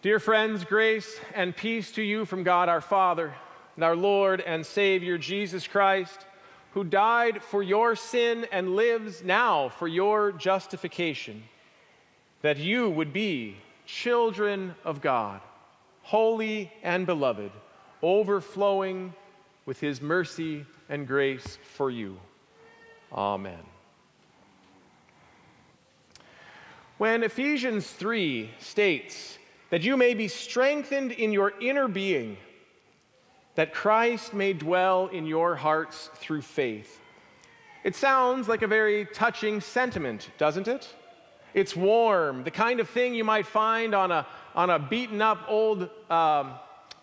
Dear friends, grace and peace to you from God our Father and our Lord and Savior Jesus Christ, who died for your sin and lives now for your justification, that you would be children of God, holy and beloved, overflowing with his mercy and grace for you. Amen. When Ephesians 3 states, that you may be strengthened in your inner being, that Christ may dwell in your hearts through faith. It sounds like a very touching sentiment, doesn't it? It's warm, the kind of thing you might find on a, on a beaten up old um,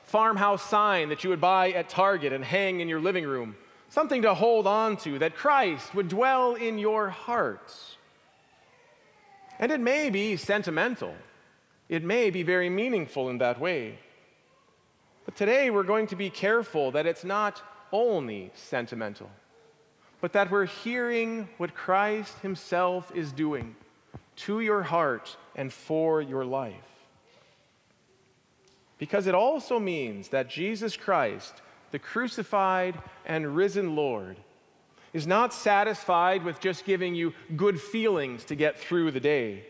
farmhouse sign that you would buy at Target and hang in your living room. Something to hold on to, that Christ would dwell in your hearts. And it may be sentimental. It may be very meaningful in that way. But today we're going to be careful that it's not only sentimental, but that we're hearing what Christ Himself is doing to your heart and for your life. Because it also means that Jesus Christ, the crucified and risen Lord, is not satisfied with just giving you good feelings to get through the day.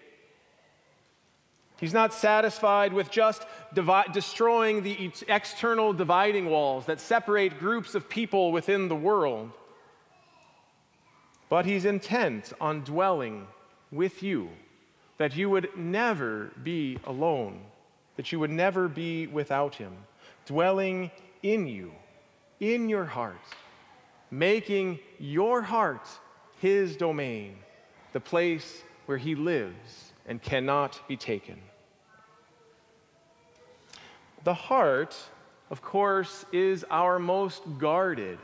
He's not satisfied with just destroying the external dividing walls that separate groups of people within the world. But he's intent on dwelling with you, that you would never be alone, that you would never be without him, dwelling in you, in your heart, making your heart his domain, the place where he lives and cannot be taken. The heart, of course, is our most guarded,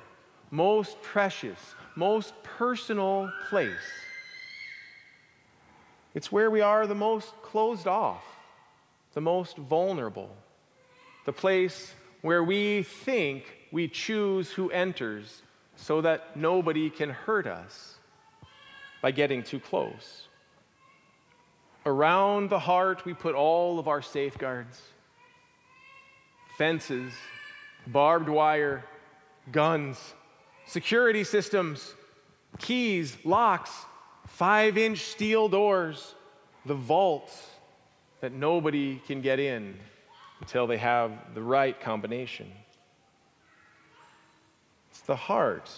most precious, most personal place. It's where we are the most closed off, the most vulnerable, the place where we think we choose who enters so that nobody can hurt us by getting too close. Around the heart, we put all of our safeguards fences, barbed wire, guns, security systems, keys, locks, five inch steel doors, the vault that nobody can get in until they have the right combination. It's the heart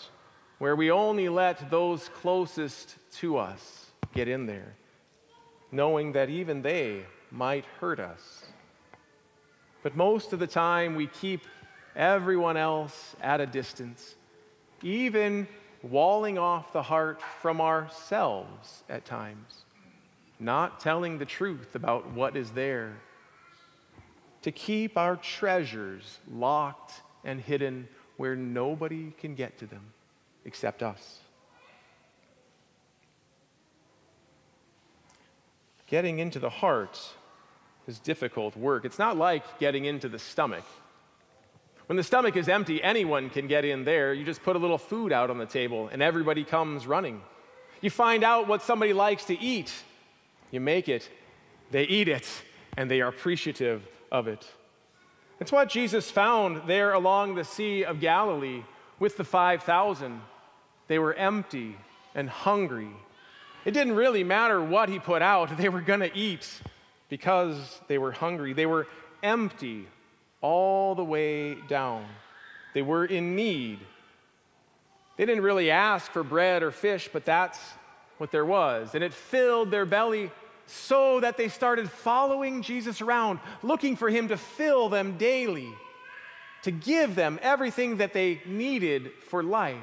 where we only let those closest to us get in there knowing that even they might hurt us. But most of the time, we keep everyone else at a distance, even walling off the heart from ourselves at times, not telling the truth about what is there, to keep our treasures locked and hidden where nobody can get to them except us. Getting into the heart is difficult work. It's not like getting into the stomach. When the stomach is empty, anyone can get in there. You just put a little food out on the table and everybody comes running. You find out what somebody likes to eat, you make it, they eat it, and they are appreciative of it. It's what Jesus found there along the Sea of Galilee with the 5,000. They were empty and hungry it didn't really matter what he put out, they were going to eat because they were hungry. They were empty all the way down. They were in need. They didn't really ask for bread or fish, but that's what there was. And it filled their belly so that they started following Jesus around, looking for him to fill them daily, to give them everything that they needed for life.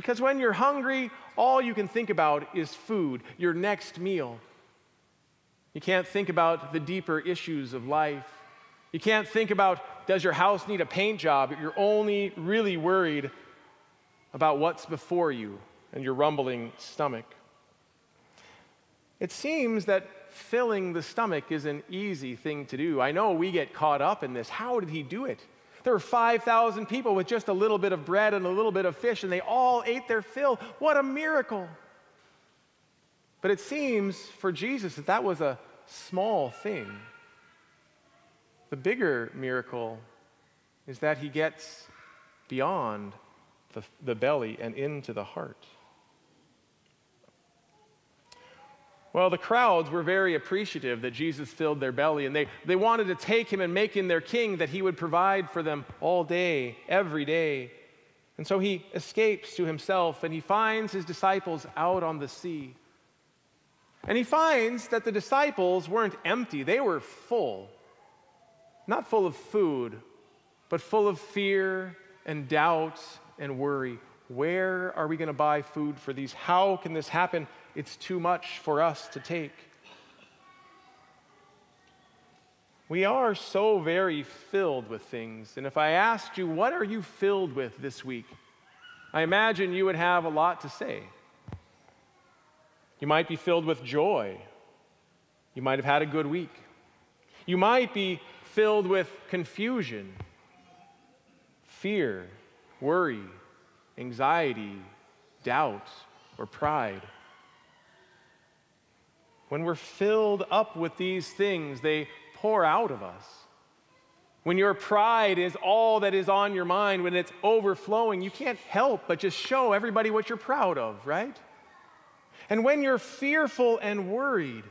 Because when you're hungry, all you can think about is food, your next meal. You can't think about the deeper issues of life. You can't think about does your house need a paint job? You're only really worried about what's before you and your rumbling stomach. It seems that filling the stomach is an easy thing to do. I know we get caught up in this. How did he do it? There were 5,000 people with just a little bit of bread and a little bit of fish, and they all ate their fill. What a miracle! But it seems for Jesus that that was a small thing. The bigger miracle is that he gets beyond the, the belly and into the heart. Well, the crowds were very appreciative that Jesus filled their belly, and they, they wanted to take him and make him their king, that he would provide for them all day, every day. And so he escapes to himself and he finds his disciples out on the sea. And he finds that the disciples weren't empty, they were full. Not full of food, but full of fear and doubt and worry. Where are we going to buy food for these? How can this happen? It's too much for us to take. We are so very filled with things. And if I asked you, what are you filled with this week? I imagine you would have a lot to say. You might be filled with joy. You might have had a good week. You might be filled with confusion, fear, worry, anxiety, doubt, or pride. When we're filled up with these things, they pour out of us. When your pride is all that is on your mind, when it's overflowing, you can't help but just show everybody what you're proud of, right? And when you're fearful and worried,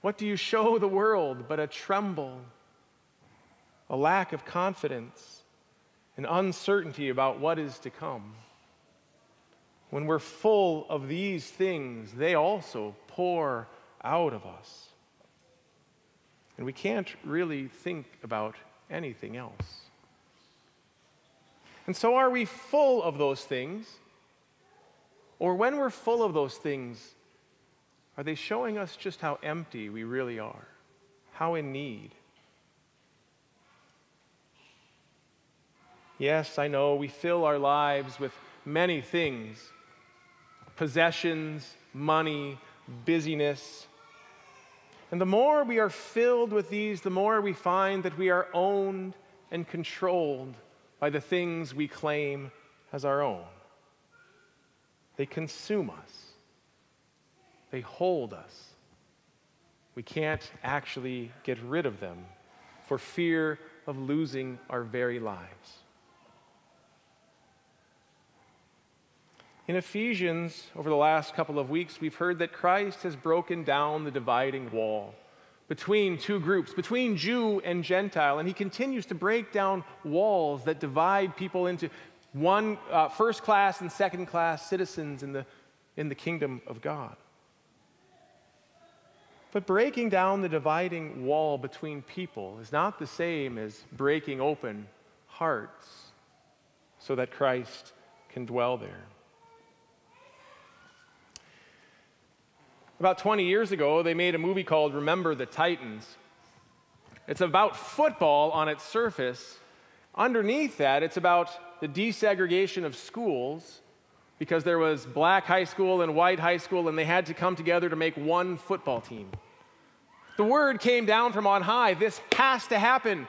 what do you show the world but a tremble, a lack of confidence, an uncertainty about what is to come? When we're full of these things, they also pour out of us. And we can't really think about anything else. And so, are we full of those things? Or when we're full of those things, are they showing us just how empty we really are, how in need? Yes, I know we fill our lives with many things possessions, money, busyness. And the more we are filled with these, the more we find that we are owned and controlled by the things we claim as our own. They consume us, they hold us. We can't actually get rid of them for fear of losing our very lives. In Ephesians, over the last couple of weeks, we've heard that Christ has broken down the dividing wall between two groups, between Jew and Gentile, and he continues to break down walls that divide people into one uh, first class and second class citizens in the, in the kingdom of God. But breaking down the dividing wall between people is not the same as breaking open hearts so that Christ can dwell there. About 20 years ago, they made a movie called Remember the Titans. It's about football on its surface. Underneath that, it's about the desegregation of schools because there was black high school and white high school, and they had to come together to make one football team. The word came down from on high this has to happen.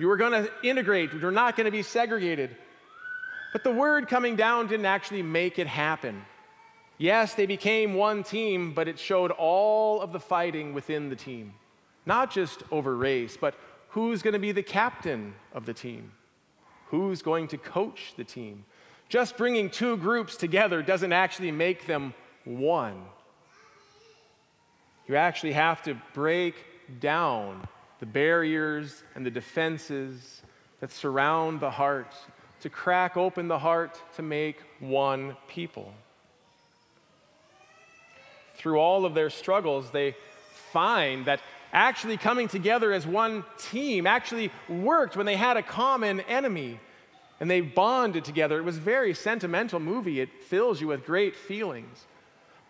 You are going to integrate, you're not going to be segregated. But the word coming down didn't actually make it happen. Yes, they became one team, but it showed all of the fighting within the team. Not just over race, but who's going to be the captain of the team? Who's going to coach the team? Just bringing two groups together doesn't actually make them one. You actually have to break down the barriers and the defenses that surround the heart, to crack open the heart to make one people through all of their struggles, they find that actually coming together as one team actually worked when they had a common enemy and they bonded together. It was a very sentimental movie. It fills you with great feelings.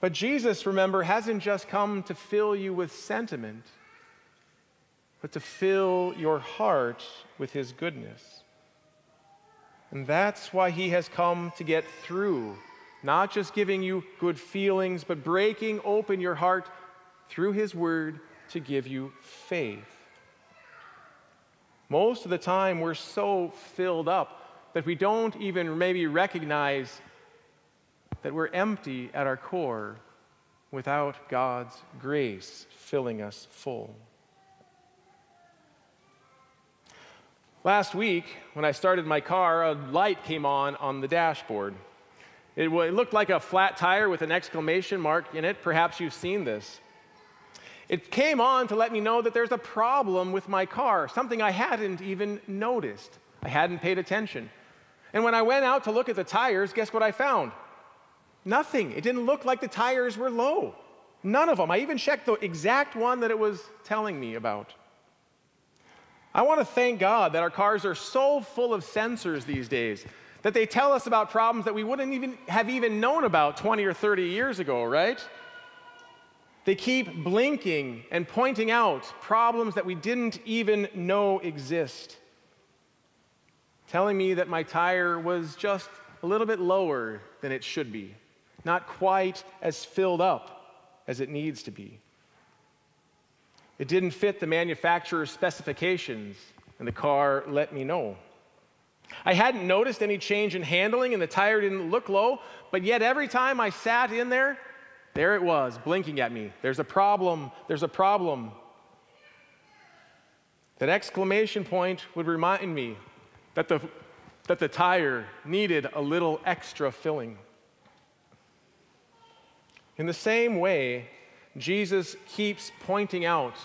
But Jesus, remember, hasn't just come to fill you with sentiment, but to fill your heart with his goodness. And that's why he has come to get through not just giving you good feelings, but breaking open your heart through His Word to give you faith. Most of the time, we're so filled up that we don't even maybe recognize that we're empty at our core without God's grace filling us full. Last week, when I started my car, a light came on on the dashboard. It, it looked like a flat tire with an exclamation mark in it. Perhaps you've seen this. It came on to let me know that there's a problem with my car, something I hadn't even noticed. I hadn't paid attention. And when I went out to look at the tires, guess what I found? Nothing. It didn't look like the tires were low. None of them. I even checked the exact one that it was telling me about. I want to thank God that our cars are so full of sensors these days that they tell us about problems that we wouldn't even have even known about 20 or 30 years ago, right? They keep blinking and pointing out problems that we didn't even know exist. Telling me that my tire was just a little bit lower than it should be, not quite as filled up as it needs to be. It didn't fit the manufacturer's specifications, and the car let me know. I hadn't noticed any change in handling, and the tire didn't look low, but yet every time I sat in there, there it was, blinking at me. There's a problem, there's a problem. That exclamation point would remind me that the, that the tire needed a little extra filling. In the same way, Jesus keeps pointing out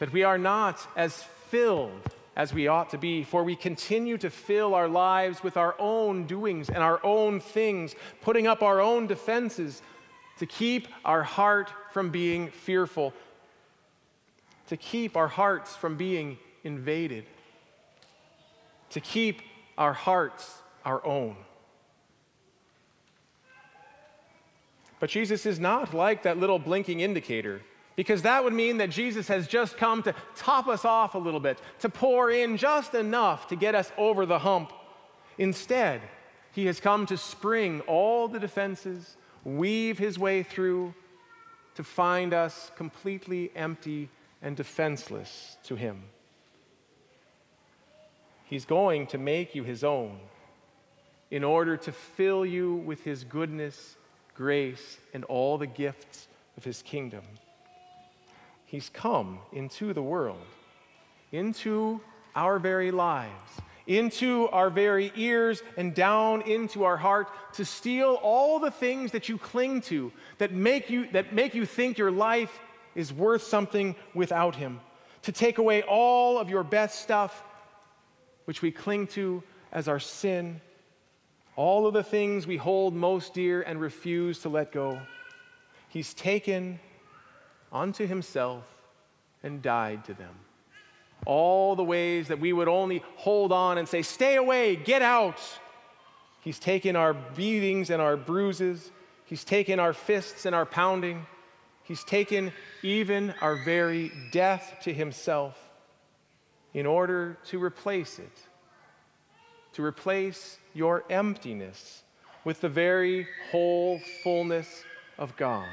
that we are not as filled as we ought to be, for we continue to fill our lives with our own doings and our own things, putting up our own defenses to keep our heart from being fearful, to keep our hearts from being invaded, to keep our hearts our own. But Jesus is not like that little blinking indicator, because that would mean that Jesus has just come to top us off a little bit, to pour in just enough to get us over the hump. Instead, he has come to spring all the defenses, weave his way through to find us completely empty and defenseless to him. He's going to make you his own in order to fill you with his goodness grace, and all the gifts of his kingdom. He's come into the world, into our very lives, into our very ears, and down into our heart to steal all the things that you cling to that make you, that make you think your life is worth something without him, to take away all of your best stuff, which we cling to as our sin all of the things we hold most dear and refuse to let go. He's taken unto himself and died to them. All the ways that we would only hold on and say, Stay away, get out. He's taken our beatings and our bruises. He's taken our fists and our pounding. He's taken even our very death to himself in order to replace it, to replace your emptiness with the very whole fullness of God.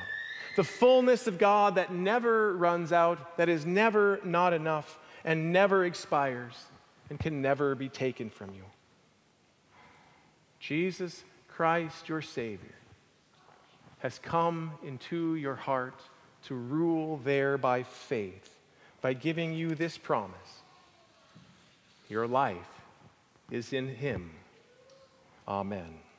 The fullness of God that never runs out, that is never not enough, and never expires, and can never be taken from you. Jesus Christ, your Savior, has come into your heart to rule there by faith, by giving you this promise your life is in Him. Amen.